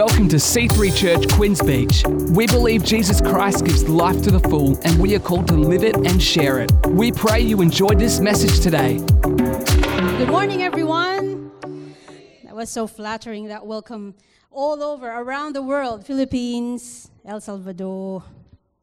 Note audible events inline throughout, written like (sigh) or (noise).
Welcome to C3 Church Queens Beach. We believe Jesus Christ gives life to the full, and we are called to live it and share it. We pray you enjoyed this message today. Good morning, everyone. That was so flattering, that welcome all over around the world Philippines, El Salvador,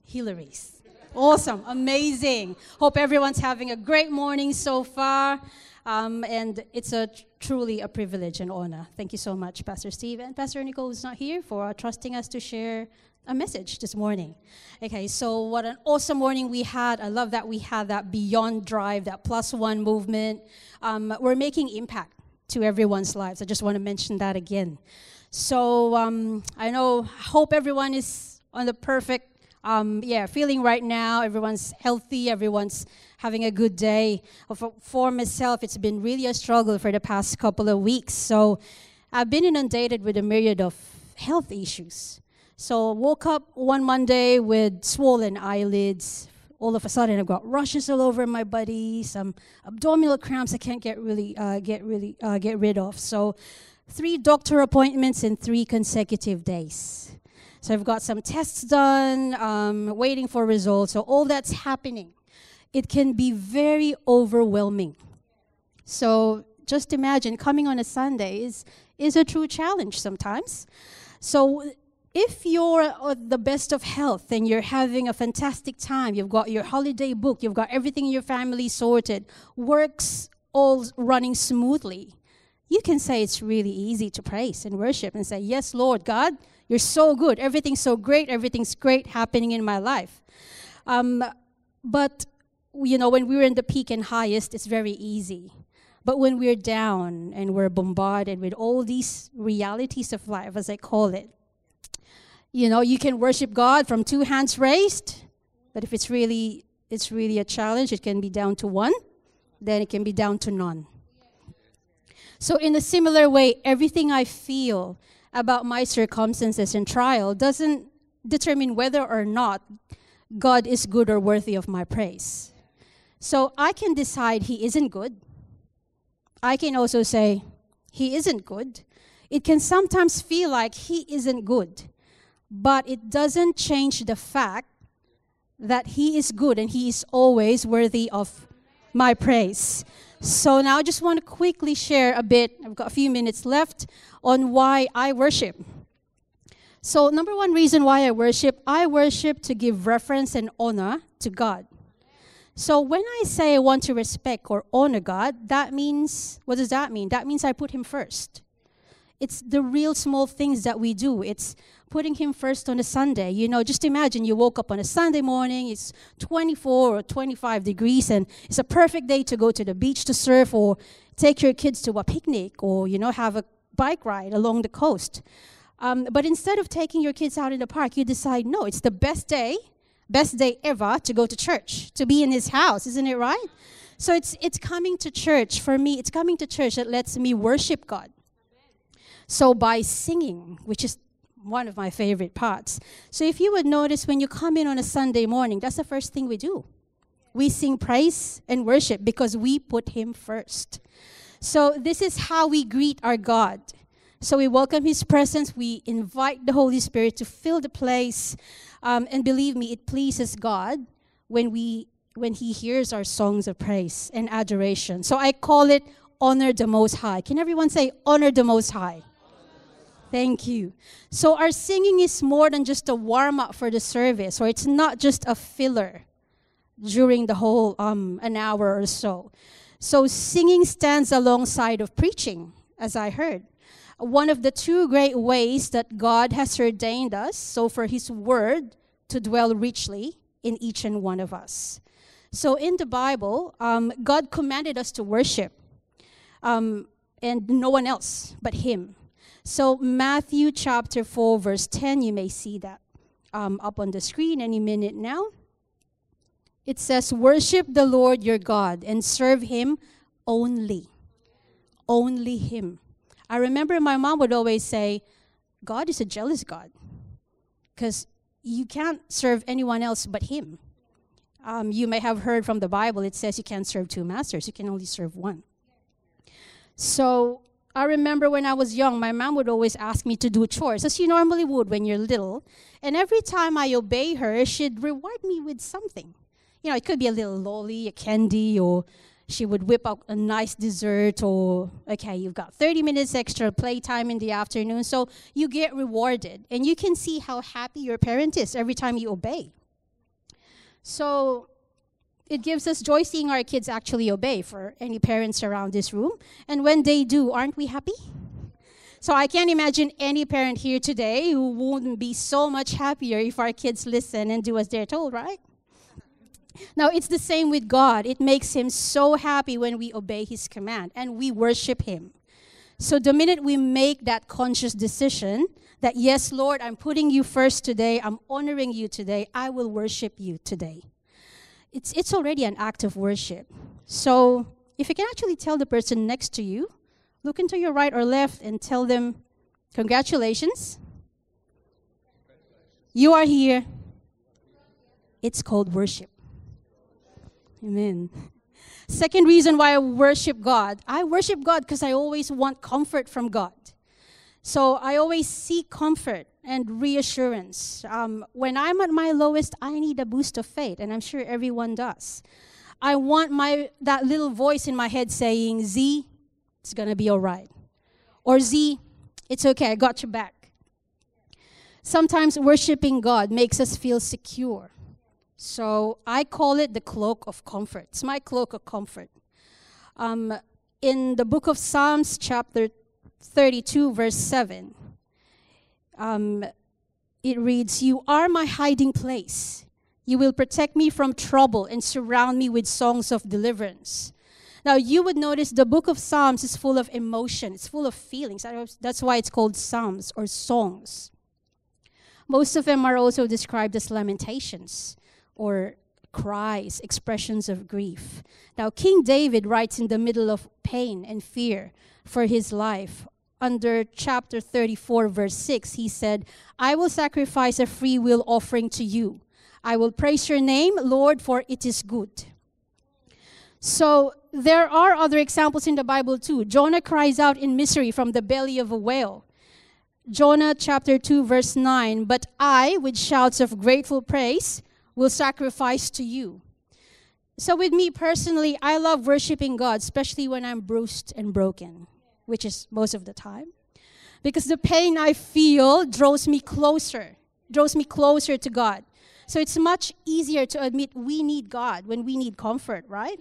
Hillary's. Awesome, amazing. Hope everyone's having a great morning so far. Um, and it's a truly a privilege and honor. Thank you so much, Pastor Steve and Pastor Nicole, who's not here, for trusting us to share a message this morning. Okay, so what an awesome morning we had. I love that we had that beyond drive, that plus one movement. Um, we're making impact to everyone's lives. I just want to mention that again. So um, I know, I hope everyone is on the perfect um, yeah, feeling right now. Everyone's healthy. Everyone's having a good day. For, myself, it's been really a struggle for the past couple of weeks. So I've been inundated with a myriad of health issues. So woke up one Monday with swollen eyelids. All of a sudden, I've got rushes all over my body, some abdominal cramps I can't get really uh, get really uh, get rid of. So, three doctor appointments in three consecutive days. So I've got some tests done, um, waiting for results. So all that's happening, it can be very overwhelming. So just imagine coming on a Sunday is, is a true challenge sometimes. So if you're the best of health and you're having a fantastic time, you've got your holiday book, you've got everything in your family sorted, works all running smoothly, you can say it's really easy to praise and worship and say, Yes, Lord God, you're so good. Everything's so great. Everything's great happening in my life. Um, but, you know, when we're in the peak and highest, it's very easy. But when we're down and we're bombarded with all these realities of life, as I call it, you know, you can worship God from two hands raised, but if it's really it's really a challenge, it can be down to one, then it can be down to none. So in a similar way, everything I feel about my circumstances and trial doesn't determine whether or not God is good or worthy of my praise. So I can decide He isn't good. I can also say He isn't good. It can sometimes feel like He isn't good, but it doesn't change the fact that He is good and He is always worthy of my praise. So now I just want to quickly share a bit, I've got a few minutes left, on why I worship. So, number one reason why I worship, I worship to give reference and honor to God. So, when I say I want to respect or honor God, that means, what does that mean? That means I put Him first. It's the real small things that we do. It's putting Him first on a Sunday. You know, just imagine you woke up on a Sunday morning, it's 24 or 25 degrees, and it's a perfect day to go to the beach to surf or take your kids to a picnic or, you know, have a bike ride along the coast. Um, but instead of taking your kids out in the park, you decide, no, it's the best day, best day ever to go to church, to be in His house, isn't it right? So it's, it's coming to church. For me, it's coming to church that lets me worship God. So by singing, which is one of my favorite parts. So if you would notice when you come in on a Sunday morning, that's the first thing we do. We sing praise and worship because we put him first. So this is how we greet our God. So we welcome his presence, we invite the Holy Spirit to fill the place. Um, and believe me, it pleases God when we when he hears our songs of praise and adoration. So I call it honor the most high. Can everyone say honor the most high? Thank you. So, our singing is more than just a warm up for the service, or it's not just a filler during the whole um, an hour or so. So, singing stands alongside of preaching, as I heard. One of the two great ways that God has ordained us, so for His Word to dwell richly in each and one of us. So, in the Bible, um, God commanded us to worship, um, and no one else but Him. So, Matthew chapter 4, verse 10, you may see that um, up on the screen any minute now. It says, Worship the Lord your God and serve him only. Only him. I remember my mom would always say, God is a jealous God because you can't serve anyone else but him. Um, you may have heard from the Bible, it says you can't serve two masters, you can only serve one. So, I remember when I was young, my mom would always ask me to do chores, as you normally would when you're little. And every time I obey her, she'd reward me with something. You know, it could be a little lolly, a candy, or she would whip up a nice dessert, or, okay, you've got 30 minutes extra playtime in the afternoon. So you get rewarded. And you can see how happy your parent is every time you obey. So it gives us joy seeing our kids actually obey for any parents around this room. And when they do, aren't we happy? So I can't imagine any parent here today who wouldn't be so much happier if our kids listen and do as they're told, right? Now, it's the same with God. It makes Him so happy when we obey His command and we worship Him. So, the minute we make that conscious decision that, yes, Lord, I'm putting you first today, I'm honoring you today, I will worship you today it's, it's already an act of worship. So if you can actually tell the person next to you, look into your right or left and tell them, Congratulations. You are here. It's called worship. Amen. Second reason why I worship God I worship God because I always want comfort from God. So I always seek comfort and reassurance. Um, when I'm at my lowest, I need a boost of faith, and I'm sure everyone does. I want my that little voice in my head saying, "Z, it's gonna be all right," or "Z, it's okay, I got your back." Sometimes worshiping God makes us feel secure. So I call it the cloak of comfort. It's my cloak of comfort. Um, in the book of Psalms, chapter 32, verse 7, um, it reads, You are my hiding place. You will protect me from trouble and surround me with songs of deliverance. Now, you would notice the book of Psalms is full of emotion, it's full of feelings. That's why it's called Psalms or songs. Most of them are also described as lamentations or cries, expressions of grief. Now, King David writes in the middle of pain and fear for his life under chapter 34, verse 6, he said, I will sacrifice a free will offering to you. I will praise your name, Lord, for it is good. So there are other examples in the Bible too. Jonah cries out in misery from the belly of a whale. Jonah chapter 2, verse 9, But I, with shouts of grateful praise, will sacrifice to you. So, with me personally, I love worshiping God, especially when I'm bruised and broken which is most of the time. Because the pain I feel draws me closer, draws me closer to God. So it's much easier to admit we need God when we need comfort, right?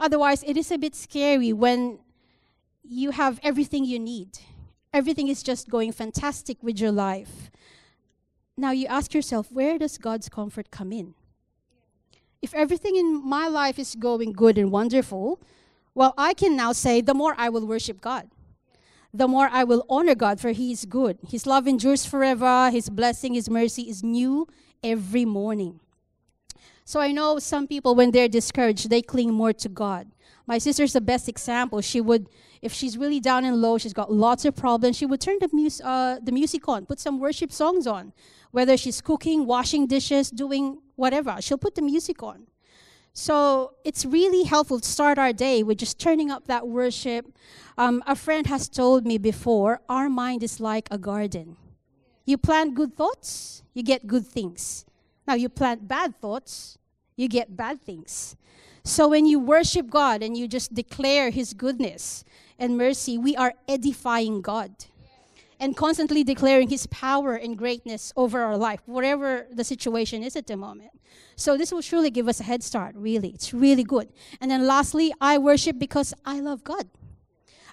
Otherwise, it is a bit scary when you have everything you need. Everything is just going fantastic with your life. Now you ask yourself, where does God's comfort come in? If everything in my life is going good and wonderful, well, I can now say, the more I will worship God, the more I will honor God, for He is good. His love endures forever, His blessing, His mercy is new every morning. So I know some people, when they're discouraged, they cling more to God. My sister's the best example. She would, if she's really down and low, she's got lots of problems, she would turn the, mus- uh, the music on, put some worship songs on. Whether she's cooking, washing dishes, doing whatever, she'll put the music on. So it's really helpful to start our day with just turning up that worship. Um, a friend has told me before our mind is like a garden. You plant good thoughts, you get good things. Now, you plant bad thoughts, you get bad things. So when you worship God and you just declare His goodness and mercy, we are edifying God and constantly declaring His power and greatness over our life, whatever the situation is at the moment. So this will surely give us a head start, really. It's really good. And then lastly, I worship because I love God.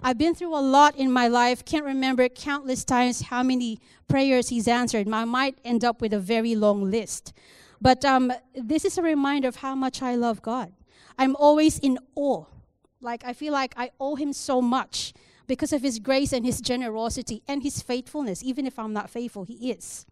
I've been through a lot in my life, can't remember countless times how many prayers He's answered. I might end up with a very long list. But um, this is a reminder of how much I love God. I'm always in awe. Like, I feel like I owe Him so much because of his grace and his generosity and his faithfulness. Even if I'm not faithful, he is.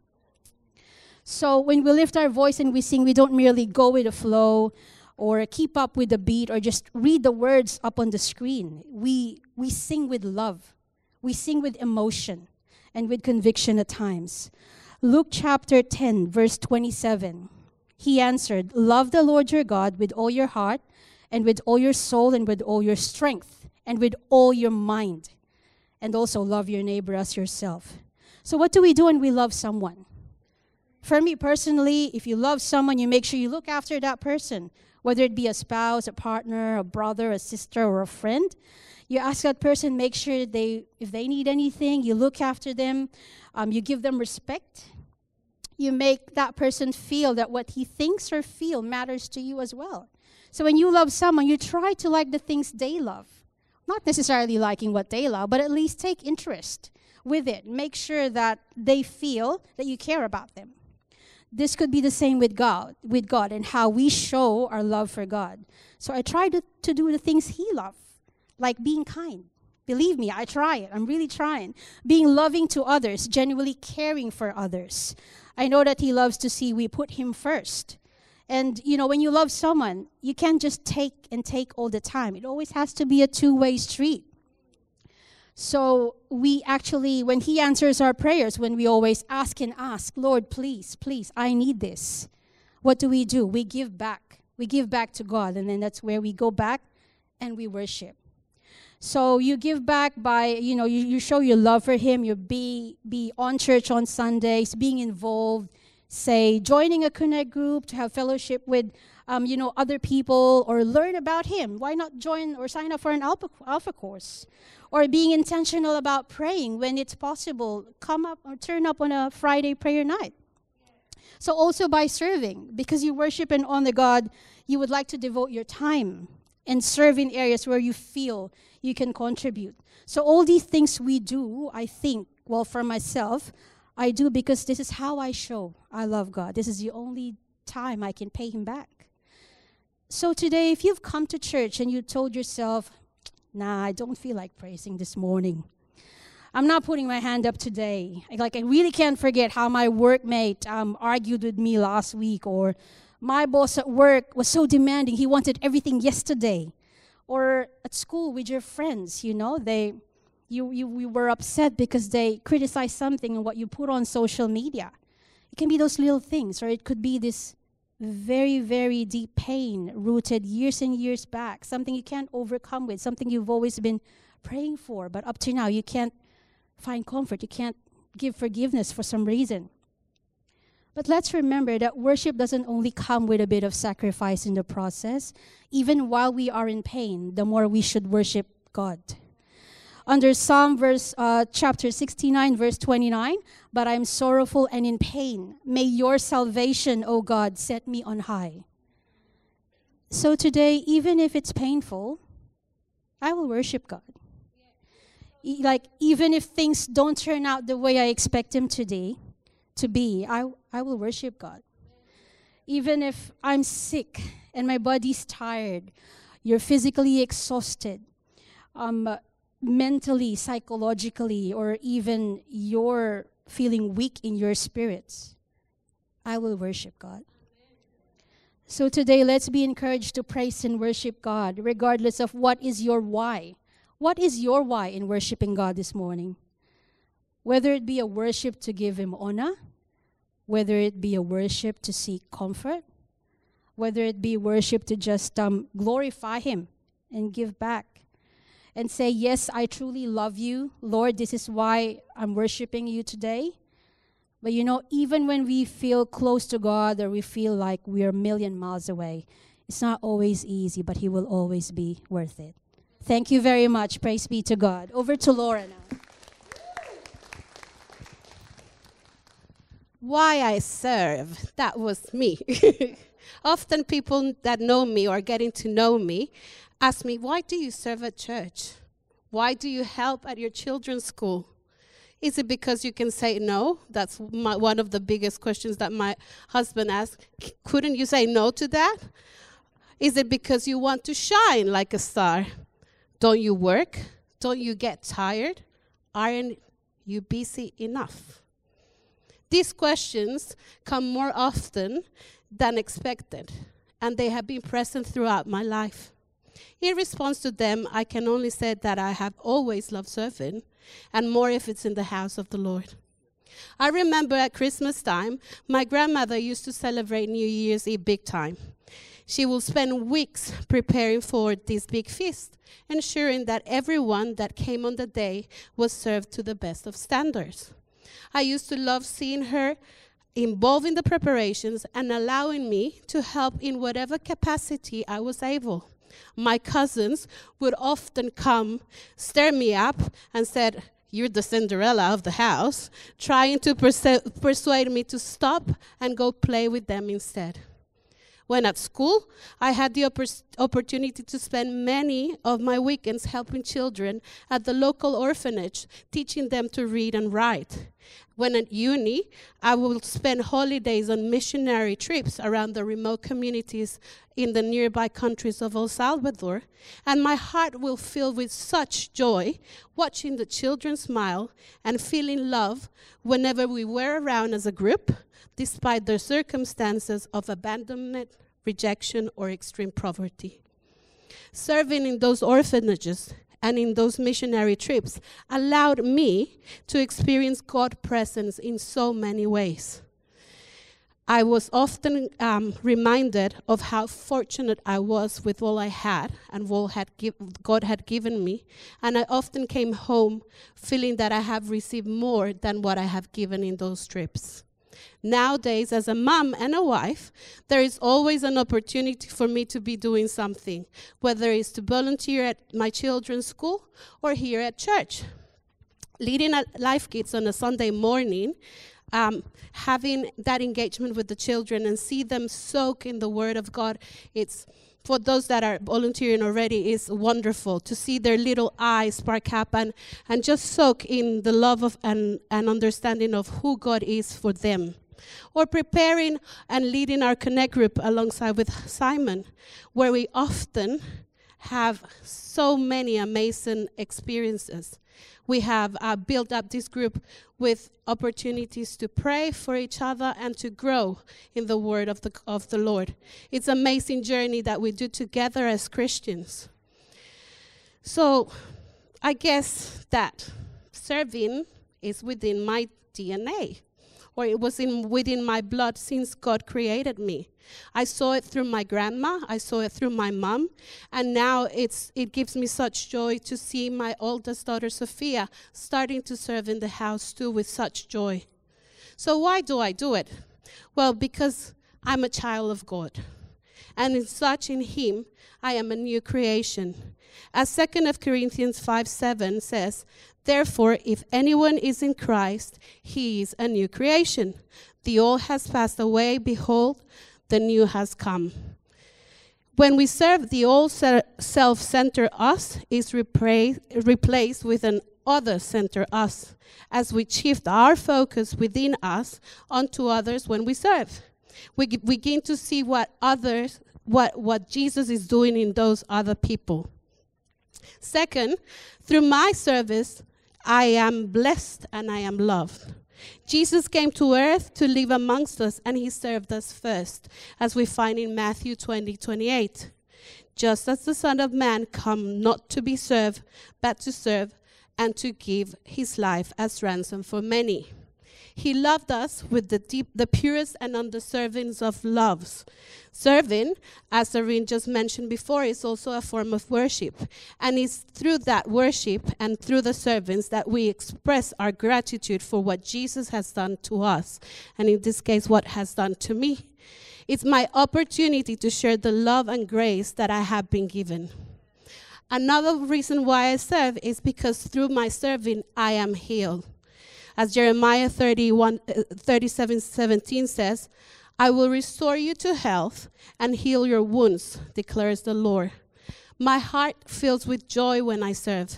So when we lift our voice and we sing, we don't merely go with the flow or keep up with the beat or just read the words up on the screen. We, we sing with love, we sing with emotion and with conviction at times. Luke chapter 10, verse 27. He answered, Love the Lord your God with all your heart and with all your soul and with all your strength and with all your mind. and also love your neighbor as yourself. So, what do we do when we love someone? For me personally, if you love someone, you make sure you look after that person, whether it be a spouse, a partner, a brother, a sister, or a friend. You ask that person, make sure they, if they need anything, you look after them, um, you give them respect. You make that person feel that what he thinks or feel matters to you as well. So when you love someone, you try to like the things they love. Not necessarily liking what they love, but at least take interest with it. Make sure that they feel that you care about them. This could be the same with God, with God and how we show our love for God. So I try to, to do the things he loves, like being kind. Believe me, I try it. I'm really trying. Being loving to others, genuinely caring for others. I know that he loves to see we put him first. And you know, when you love someone, you can't just take and take all the time. It always has to be a two-way street. So we actually, when He answers our prayers, when we always ask and ask, Lord, please, please, I need this. What do we do? We give back. We give back to God, and then that's where we go back and we worship. So you give back by, you know, you, you show your love for Him. You be be on church on Sundays, being involved, say joining a connect group to have fellowship with um, you know, other people or learn about Him. Why not join or sign up for an alpha, alpha course? Or being intentional about praying when it's possible. Come up or turn up on a Friday prayer night. So, also by serving, because you worship and honor God, you would like to devote your time and serve in areas where you feel you can contribute. So, all these things we do, I think, well, for myself, I do because this is how I show I love God. This is the only time I can pay Him back. So today, if you've come to church and you told yourself, nah, I don't feel like praising this morning. I'm not putting my hand up today. Like, I really can't forget how my workmate um, argued with me last week, or my boss at work was so demanding, he wanted everything yesterday. Or at school with your friends, you know, they, you, you, you were upset because they criticized something and what you put on social media. It can be those little things, or it could be this very, very deep pain rooted years and years back, something you can't overcome with, something you've always been praying for, but up to now you can't find comfort, you can't give forgiveness for some reason. But let's remember that worship doesn't only come with a bit of sacrifice in the process. Even while we are in pain, the more we should worship God under Psalm verse uh, chapter 69 verse 29, but I'm sorrowful and in pain. May your salvation, O God, set me on high. So today, even if it's painful, I will worship God. like even if things don't turn out the way I expect them today to be, I I will worship God. Even if I'm sick and my body's tired, you're physically exhausted. Um, mentally, psychologically, or even you're feeling weak in your spirits, I will worship God. So today, let's be encouraged to praise and worship God, regardless of what is your why. What is your why in worshiping God this morning? Whether it be a worship to give Him honor, whether it be a worship to seek comfort, whether it be worship to just um, glorify Him and give back and say, Yes, I truly love you. Lord, this is why I'm worshiping you today. But you know, even when we feel close to God or we feel like we're a million miles away, it's not always easy, but He will always be worth it. Thank you very much. Praise be to God. Over to Laura now. Why I serve, that was me. (laughs) Often people that know me or getting to know me ask me, why do you serve at church? Why do you help at your children's school? Is it because you can say no? That's my, one of the biggest questions that my husband asked. Couldn't you say no to that? Is it because you want to shine like a star? Don't you work? Don't you get tired? Aren't you busy enough? These questions come more often than expected, and they have been present throughout my life. In response to them, I can only say that I have always loved serving, and more if it's in the house of the Lord. I remember at Christmas time, my grandmother used to celebrate New Year's Eve big time. She will spend weeks preparing for this big feast, ensuring that everyone that came on the day was served to the best of standards. I used to love seeing her involved in the preparations and allowing me to help in whatever capacity I was able. My cousins would often come, stir me up, and said, You're the Cinderella of the house, trying to persu- persuade me to stop and go play with them instead. When at school, I had the oppor- opportunity to spend many of my weekends helping children at the local orphanage, teaching them to read and write. When at uni, I will spend holidays on missionary trips around the remote communities in the nearby countries of El Salvador, and my heart will fill with such joy watching the children smile and feeling love whenever we were around as a group, despite their circumstances of abandonment, rejection, or extreme poverty. Serving in those orphanages and in those missionary trips allowed me to experience God's presence in so many ways. I was often um, reminded of how fortunate I was with all I had and what had give, God had given me. And I often came home feeling that I have received more than what I have given in those trips. Nowadays, as a mom and a wife, there is always an opportunity for me to be doing something, whether it's to volunteer at my children's school or here at church. Leading at Life Kids on a Sunday morning, um, having that engagement with the children and see them soak in the Word of God, it's for those that are volunteering already is wonderful to see their little eyes spark up and, and just soak in the love of and, and understanding of who God is for them. Or preparing and leading our connect group alongside with Simon, where we often have so many amazing experiences. We have uh, built up this group with opportunities to pray for each other and to grow in the word of the, of the Lord. It's an amazing journey that we do together as Christians. So I guess that serving is within my DNA or it was in, within my blood since God created me. I saw it through my grandma, I saw it through my mom, and now it's, it gives me such joy to see my oldest daughter, Sophia, starting to serve in the house too with such joy. So, why do I do it? Well, because I'm a child of God. And in such in him, I am a new creation. As 2 Corinthians 5 7 says, Therefore, if anyone is in Christ, he is a new creation. The old has passed away, behold, the new has come. When we serve, the old self centered us is replaced with an other center us as we shift our focus within us onto others when we serve. We begin to see what others, what, what Jesus is doing in those other people. Second, through my service, I am blessed and I am loved. Jesus came to earth to live amongst us and he served us first, as we find in Matthew 20 28. Just as the Son of Man come not to be served, but to serve and to give his life as ransom for many. He loved us with the deep, the purest and undeserving of loves. Serving, as Zareen just mentioned before, is also a form of worship. And it's through that worship and through the servants that we express our gratitude for what Jesus has done to us. And in this case, what has done to me. It's my opportunity to share the love and grace that I have been given. Another reason why I serve is because through my serving, I am healed. As Jeremiah 31, uh, 37 17 says, I will restore you to health and heal your wounds, declares the Lord. My heart fills with joy when I serve.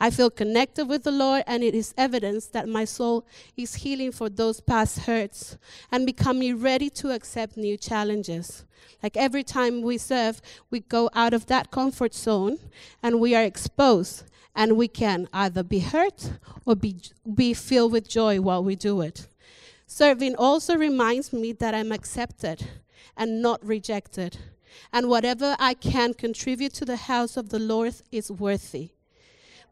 I feel connected with the Lord, and it is evidence that my soul is healing for those past hurts and becoming ready to accept new challenges. Like every time we serve, we go out of that comfort zone and we are exposed and we can either be hurt or be, be filled with joy while we do it. Serving also reminds me that I'm accepted and not rejected, and whatever I can contribute to the house of the Lord is worthy.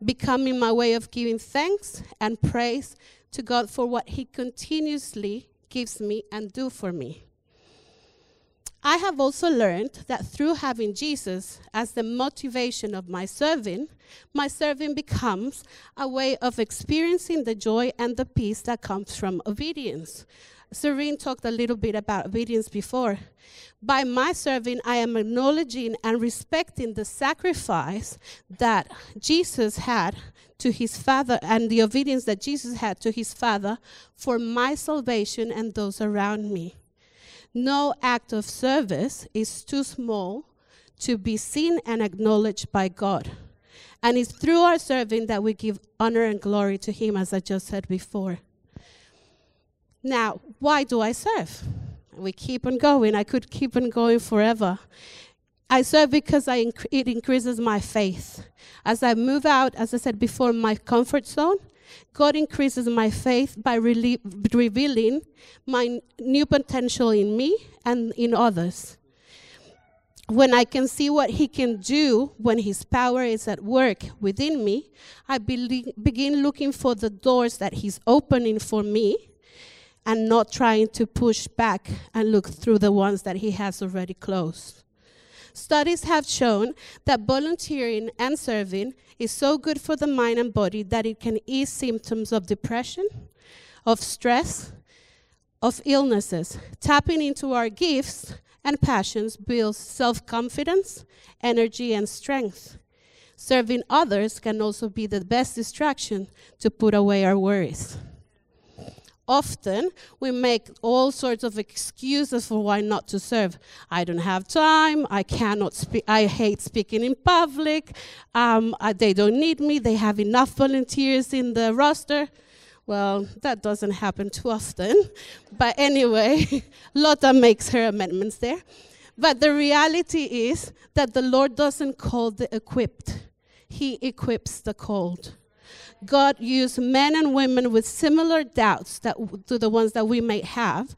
Becoming my way of giving thanks and praise to God for what He continuously gives me and do for me. I have also learned that through having Jesus as the motivation of my serving, my serving becomes a way of experiencing the joy and the peace that comes from obedience. Zareen talked a little bit about obedience before. By my serving, I am acknowledging and respecting the sacrifice that Jesus had to his Father and the obedience that Jesus had to his Father for my salvation and those around me. No act of service is too small to be seen and acknowledged by God. And it's through our serving that we give honor and glory to Him, as I just said before. Now, why do I serve? We keep on going. I could keep on going forever. I serve because I inc- it increases my faith. As I move out, as I said before, my comfort zone, God increases my faith by revealing my new potential in me and in others. When I can see what He can do when His power is at work within me, I be- begin looking for the doors that He's opening for me and not trying to push back and look through the ones that He has already closed. Studies have shown that volunteering and serving is so good for the mind and body that it can ease symptoms of depression, of stress, of illnesses. Tapping into our gifts and passions builds self confidence, energy, and strength. Serving others can also be the best distraction to put away our worries often we make all sorts of excuses for why not to serve. I don't have time. I cannot speak. I hate speaking in public. Um, I, they don't need me. They have enough volunteers in the roster. Well, that doesn't happen too often. (laughs) But anyway, (laughs) Lotta makes her amendments there. But the reality is that the Lord doesn't call the equipped, He equips the called. God used men and women with similar doubts that, to the ones that we may have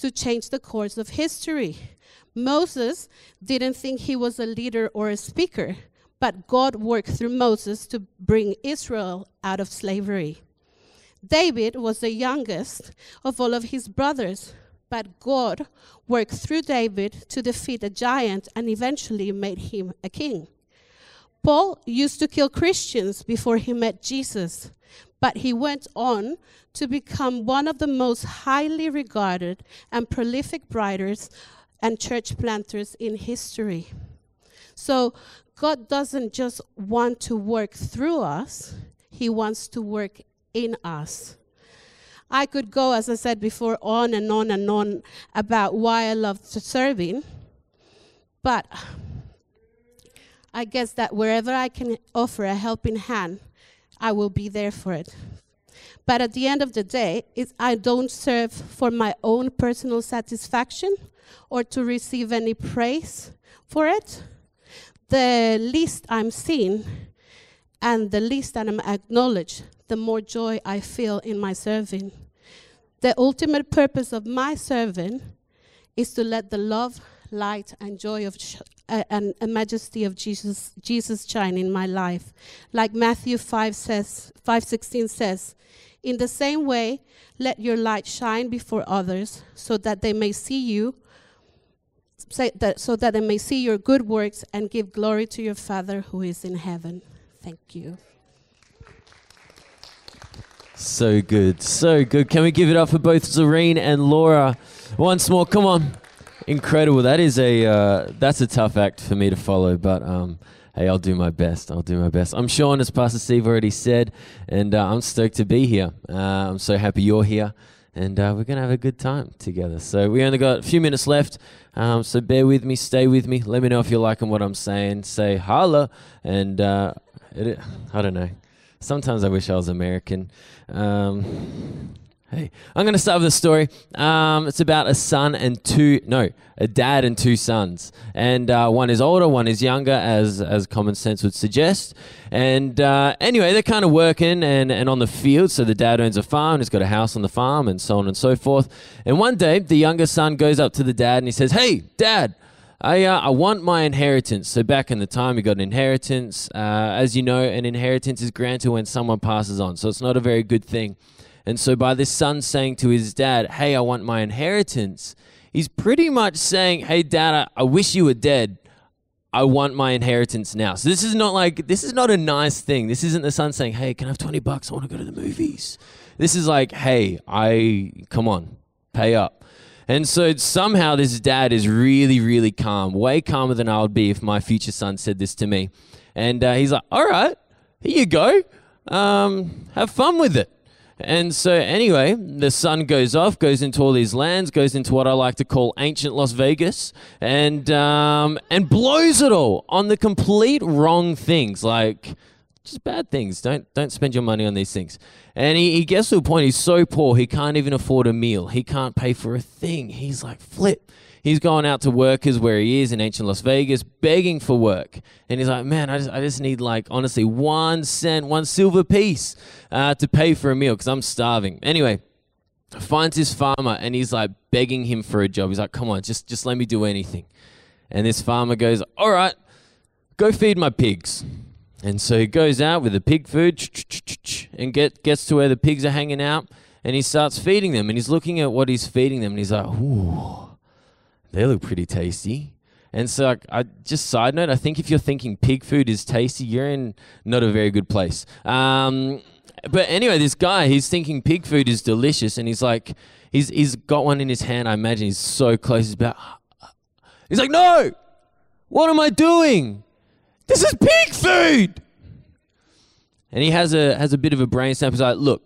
to change the course of history. Moses didn't think he was a leader or a speaker, but God worked through Moses to bring Israel out of slavery. David was the youngest of all of his brothers, but God worked through David to defeat a giant and eventually made him a king. Paul used to kill Christians before he met Jesus, but he went on to become one of the most highly regarded and prolific writers and church planters in history. So, God doesn't just want to work through us, He wants to work in us. I could go, as I said before, on and on and on about why I love serving, but I guess that wherever I can offer a helping hand, I will be there for it. But at the end of the day, I don't serve for my own personal satisfaction or to receive any praise for it. The least I'm seen and the least that I'm acknowledged, the more joy I feel in my serving. The ultimate purpose of my serving is to let the love, light, and joy of uh, and a majesty of Jesus, Jesus shine in my life. Like Matthew 5 says, 5:16 says, in the same way, let your light shine before others, so that they may see you, that, so that they may see your good works and give glory to your Father who is in heaven. Thank you. So good, so good. Can we give it up for both Zareen and Laura once more? Come on, incredible. That is a uh, that's a tough act for me to follow, but um, hey, I'll do my best. I'll do my best. I'm Sean, as Pastor Steve already said, and uh, I'm stoked to be here. Uh, I'm so happy you're here, and uh, we're gonna have a good time together. So we only got a few minutes left, um, so bear with me, stay with me. Let me know if you're liking what I'm saying. Say holla, and uh, it, I don't know. Sometimes I wish I was American. Um, hey, I'm going to start with a story. Um, it's about a son and two, no, a dad and two sons. And uh, one is older, one is younger, as, as common sense would suggest. And uh, anyway, they're kind of working and, and on the field. So the dad owns a farm, he's got a house on the farm, and so on and so forth. And one day, the younger son goes up to the dad and he says, Hey, dad, I, uh, I want my inheritance. So back in the time, you got an inheritance. Uh, as you know, an inheritance is granted when someone passes on. So it's not a very good thing. And so by this son saying to his dad, hey, I want my inheritance, he's pretty much saying, Hey, dad, I, I wish you were dead. I want my inheritance now. So this is not like, this is not a nice thing. This isn't the son saying, Hey, can I have 20 bucks? I want to go to the movies. This is like, Hey, I, come on, pay up. And so somehow this dad is really, really calm, way calmer than I would be if my future son said this to me. And uh, he's like, All right, here you go. Um, have fun with it. And so, anyway, the sun goes off, goes into all these lands, goes into what I like to call ancient Las Vegas, and um, and blows it all on the complete wrong things, like just bad things. Don't don't spend your money on these things. And he, he gets to a point. He's so poor he can't even afford a meal. He can't pay for a thing. He's like flip. He's going out to workers where he is in ancient Las Vegas, begging for work. And he's like, man, I just, I just need like, honestly, one cent, one silver piece uh, to pay for a meal because I'm starving. Anyway, finds this farmer and he's like begging him for a job. He's like, come on, just, just let me do anything. And this farmer goes, all right, go feed my pigs. And so he goes out with the pig food and get, gets to where the pigs are hanging out and he starts feeding them. And he's looking at what he's feeding them and he's like, ooh they look pretty tasty. And so, like, I just side note, I think if you're thinking pig food is tasty, you're in not a very good place. Um, but anyway, this guy, he's thinking pig food is delicious, and he's like, he's he's got one in his hand. I imagine he's so close. He's about, he's like, no, what am I doing? This is pig food. And he has a has a bit of a brain snap. He's like, look,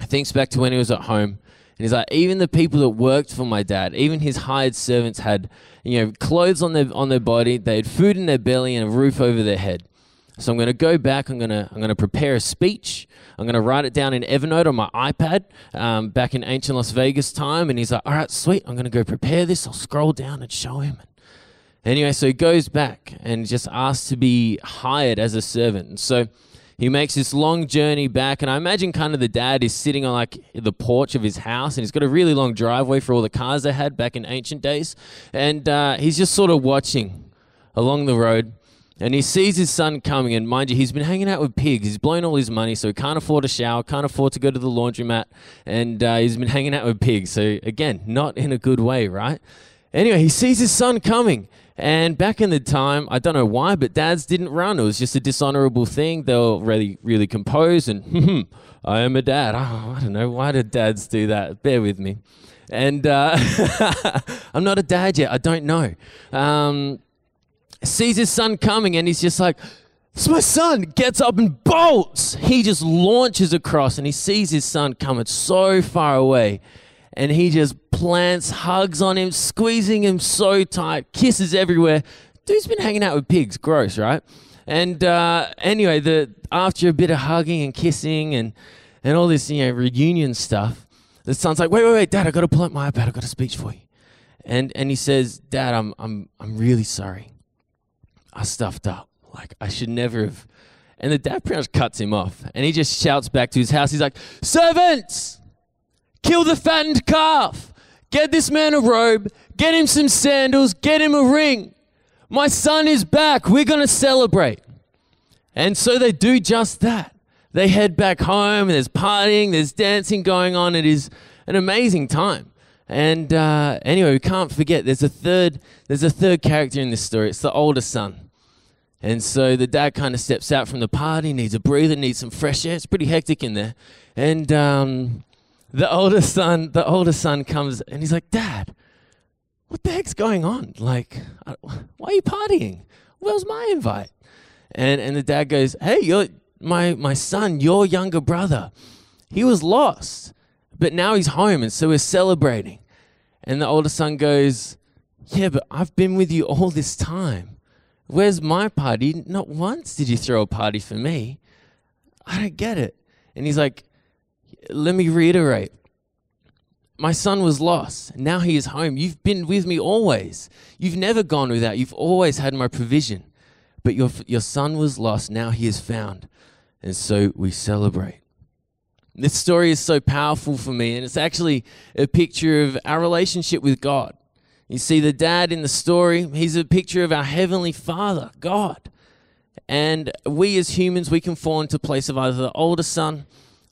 thinks back to when he was at home. And he's like, even the people that worked for my dad, even his hired servants had, you know, clothes on their on their body, they had food in their belly and a roof over their head. So I'm going to go back. I'm going to I'm going to prepare a speech. I'm going to write it down in Evernote on my iPad um, back in ancient Las Vegas time. And he's like, all right, sweet. I'm going to go prepare this. I'll scroll down and show him. Anyway, so he goes back and just asks to be hired as a servant. And so he makes this long journey back, and I imagine kind of the dad is sitting on like the porch of his house, and he's got a really long driveway for all the cars they had back in ancient days, and uh, he's just sort of watching along the road. And he sees his son coming, and mind you, he's been hanging out with pigs. He's blown all his money, so he can't afford a shower, can't afford to go to the laundromat, and uh, he's been hanging out with pigs. So, again, not in a good way, right? Anyway, he sees his son coming, and back in the time, I don't know why, but dads didn't run. It was just a dishonorable thing. They were really, really composed and, (laughs) I am a dad. Oh, I don't know. Why did dads do that? Bear with me. And uh, (laughs) I'm not a dad yet. I don't know. Um, sees his son coming and he's just like, it's my son. Gets up and bolts. He just launches across and he sees his son coming so far away and he just plants hugs on him, squeezing him so tight, kisses everywhere. Dude's been hanging out with pigs, gross, right? And uh, anyway, the after a bit of hugging and kissing and and all this, you know, reunion stuff, the son's like, "Wait, wait, wait, Dad, I got to pull up my iPad. I got a speech for you." And and he says, "Dad, I'm I'm I'm really sorry. I stuffed up. Like I should never have." And the dad pretty much cuts him off, and he just shouts back to his house. He's like, "Servants!" Kill the fattened calf. Get this man a robe. Get him some sandals. Get him a ring. My son is back. We're going to celebrate. And so they do just that. They head back home. There's partying, there's dancing going on. It is an amazing time. And uh, anyway, we can't forget there's a third there's a third character in this story. It's the older son. And so the dad kind of steps out from the party, needs a breather, needs some fresh air. It's pretty hectic in there. And um, the oldest son, the oldest son comes and he's like, Dad, what the heck's going on? Like, uh, why are you partying? Where's my invite? And and the dad goes, Hey, you're my my son, your younger brother. He was lost, but now he's home, and so we're celebrating. And the older son goes, Yeah, but I've been with you all this time. Where's my party? Not once did you throw a party for me. I don't get it. And he's like, let me reiterate. My son was lost. Now he is home. You've been with me always. You've never gone without. You've always had my provision. But your, your son was lost. Now he is found. And so we celebrate. This story is so powerful for me, and it's actually a picture of our relationship with God. You see, the dad in the story, he's a picture of our heavenly father, God. And we as humans, we can fall into place of either the older son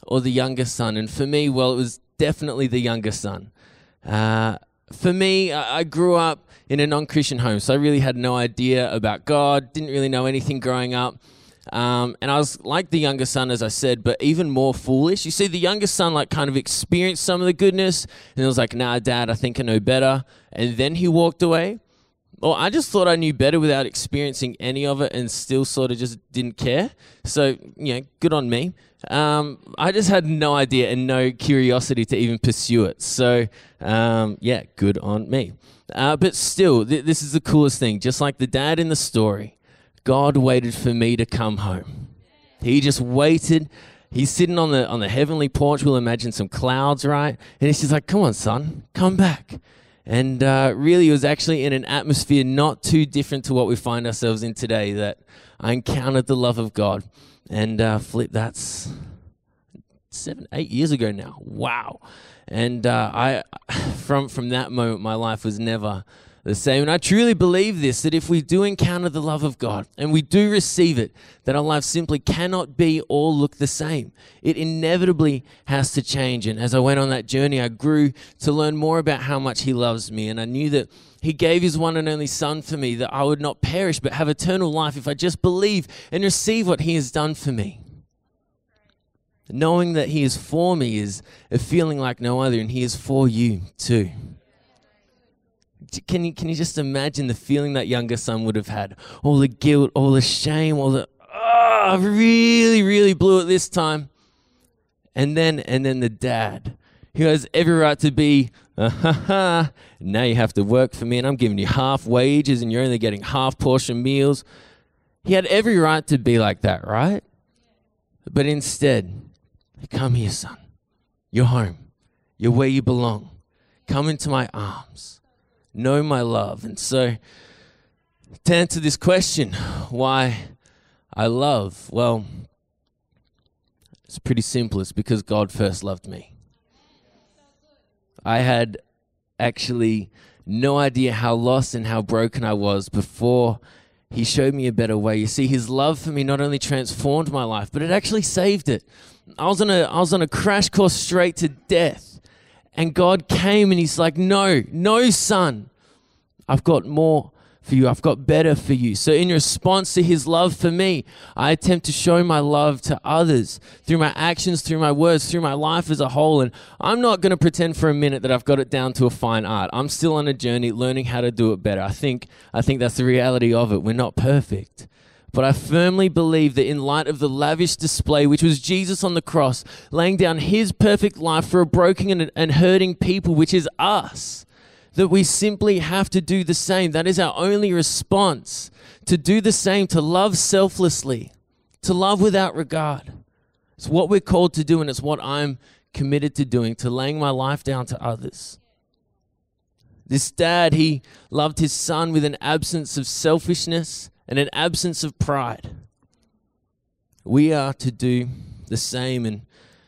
or the younger son? And for me, well, it was definitely the younger son. Uh, for me, I grew up in a non Christian home, so I really had no idea about God, didn't really know anything growing up. Um, and I was like the younger son, as I said, but even more foolish. You see, the younger son, like, kind of experienced some of the goodness, and it was like, nah, dad, I think I know better. And then he walked away. Well, I just thought I knew better without experiencing any of it and still sort of just didn't care. So, you know, good on me. Um, I just had no idea and no curiosity to even pursue it. So, um, yeah, good on me. Uh, but still, th- this is the coolest thing. Just like the dad in the story, God waited for me to come home. He just waited. He's sitting on the on the heavenly porch. We'll imagine some clouds, right? And he's just like, "Come on, son, come back." And uh, really, it was actually in an atmosphere not too different to what we find ourselves in today that I encountered the love of God. And uh, flip, that's seven, eight years ago now. Wow. And uh, I, (sighs) from from that moment, my life was never the same. And I truly believe this that if we do encounter the love of God and we do receive it, that our life simply cannot be or look the same. It inevitably has to change. And as I went on that journey, I grew to learn more about how much He loves me. And I knew that He gave His one and only Son for me, that I would not perish but have eternal life if I just believe and receive what He has done for me. Knowing that He is for me is a feeling like no other, and He is for you too can you can you just imagine the feeling that younger son would have had? All the guilt, all the shame, all the oh, I really, really blew it this time. And then and then the dad, who has every right to be, uh, now you have to work for me, and I'm giving you half wages, and you're only getting half portion meals. He had every right to be like that, right? But instead, come here, son. You're home. You're where you belong. Come into my arms know my love. And so, to answer this question, why I love, well, it's pretty simple. It's because God first loved me. I had actually no idea how lost and how broken I was before he showed me a better way. You see, his love for me not only transformed my life, but it actually saved it. I was on a I was on a crash course straight to death. And God came and He's like, No, no, son. I've got more for you. I've got better for you. So, in response to His love for me, I attempt to show my love to others through my actions, through my words, through my life as a whole. And I'm not going to pretend for a minute that I've got it down to a fine art. I'm still on a journey learning how to do it better. I think, I think that's the reality of it. We're not perfect. But I firmly believe that in light of the lavish display, which was Jesus on the cross, laying down his perfect life for a broken and, hurting people, which is us, that we simply have to do the same. That is our only response to do the same, to love selflessly, to love without regard. It's what we're called to do, and it's what I'm committed to doing, to laying my life down to others. This dad, he loved his son with an absence of selfishness and an absence of pride. We are to do the same. And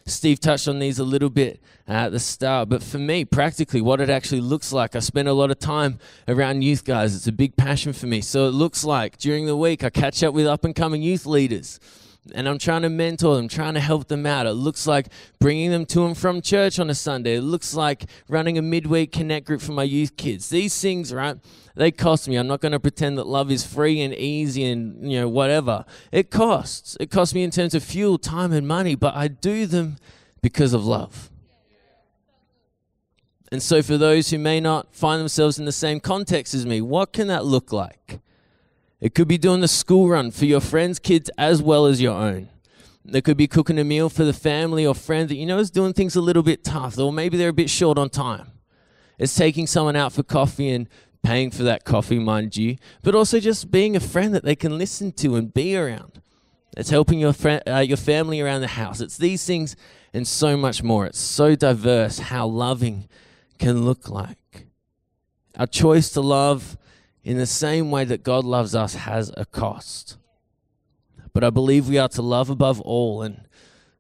Steve touched on these a little bit at the start. But for me, practically, what it actually looks like, I spend a lot of time around youth guys. It's a big passion for me. So it looks like during the week, I catch up with up and coming youth leaders and I'm trying to mentor them, trying to help them out. It looks like bringing them to and from church on a Sunday. It looks like running a midweek connect group for my youth kids. These things, right? They cost me. I'm not going to pretend that love is free and easy and, you know, whatever. It costs. It costs me in terms of fuel, time, and money, but I do them because of love. And so, for those who may not find themselves in the same context as me, what can that look like? It could be doing the school run for your friends' kids as well as your own. It could be cooking a meal for the family or friend that you know is doing things a little bit tough, or maybe they're a bit short on time. It's taking someone out for coffee and paying for that coffee, mind you, but also just being a friend that they can listen to and be around. It's helping your friend, uh, your family around the house. It's these things and so much more. It's so diverse how loving can look like. Our choice to love in the same way that God loves us has a cost. But I believe we are to love above all, and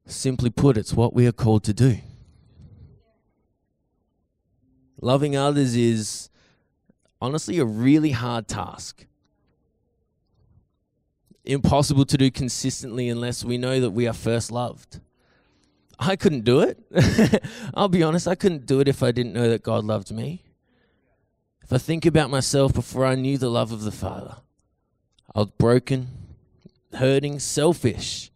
simply put, it's what we are called to do. Loving others is honestly a really hard task. Impossible to do consistently unless we know that we are first loved. I couldn't do it. (laughs) I'll be honest, I couldn't do it if I didn't know that God loved me. If I think about myself before I knew the love of the Father, I was broken, hurting, selfish.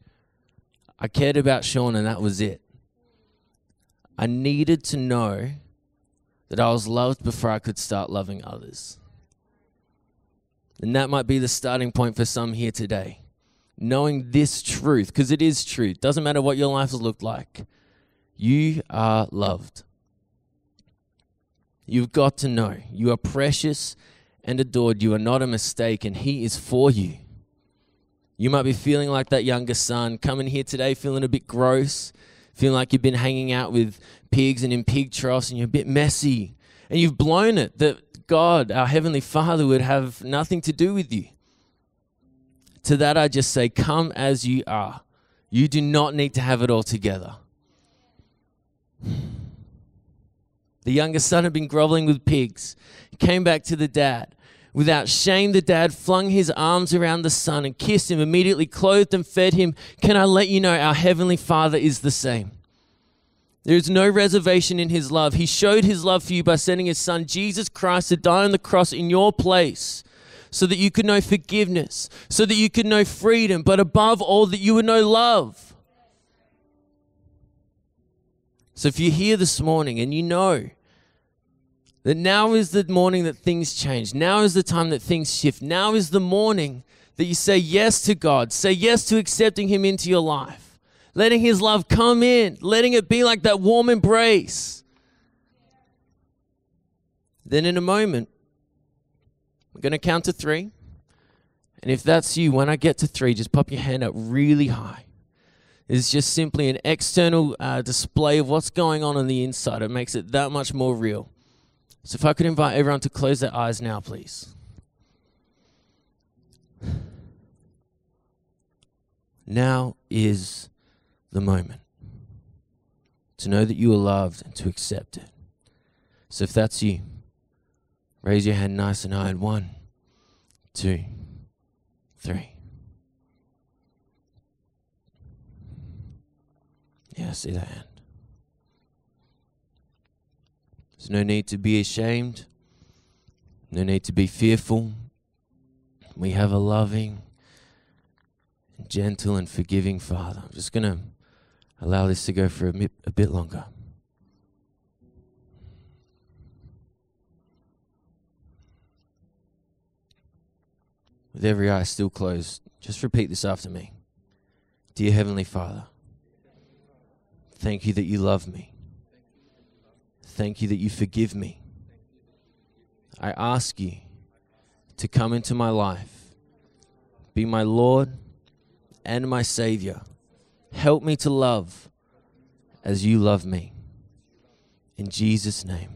I cared about Sean, and that was it. I needed to know that I was loved before I could start loving others. And that might be the starting point for some here today. Knowing this truth, because it is truth. Doesn't matter what your life has looked like. You are loved. You've got to know you are precious and adored. You are not a mistake, and He is for you. You might be feeling like that younger son, coming here today feeling a bit gross, feeling like you've been hanging out with pigs and in pig troughs and you're a bit messy and you've blown it that God, our Heavenly Father, would have nothing to do with you. To that, I just say, come as you are. You do not need to have it all together. The youngest son had been groveling with pigs. He came back to the dad. Without shame, the dad flung his arms around the son and kissed him, immediately clothed and fed him. Can I let you know our Heavenly Father is the same? There is no reservation in his love. He showed his love for you by sending his son, Jesus Christ, to die on the cross in your place so that you could know forgiveness, so that you could know freedom, but above all, that you would know love. So if you're here this morning and you know that now is the morning that things change, now is the time that things shift, now is the morning that you say yes to God, say yes to accepting Him into your life, letting His love come in, letting it be like that warm embrace. Then in a moment, we're going to count to three. And if that's you, when I get to three, just pop your hand up really high It's just simply an external uh, display of what's going on on the inside. It makes it that much more real. So, if I could invite everyone to close their eyes now, please. Now is the moment to know that you are loved and to accept it. So, if that's you, raise your hand nice and high. One, two, three. Yeah, I see that hand. There's no need to be ashamed, no need to be fearful. We have a loving, gentle, and forgiving Father. I'm just going to allow this to go for a a bit longer. With every eye still closed, just repeat this after me. Dear Heavenly Father, Thank you that you love me. Thank you that you forgive me. I ask you to come into my life, be my Lord and my Savior. Help me to love as you love me. In Jesus' name,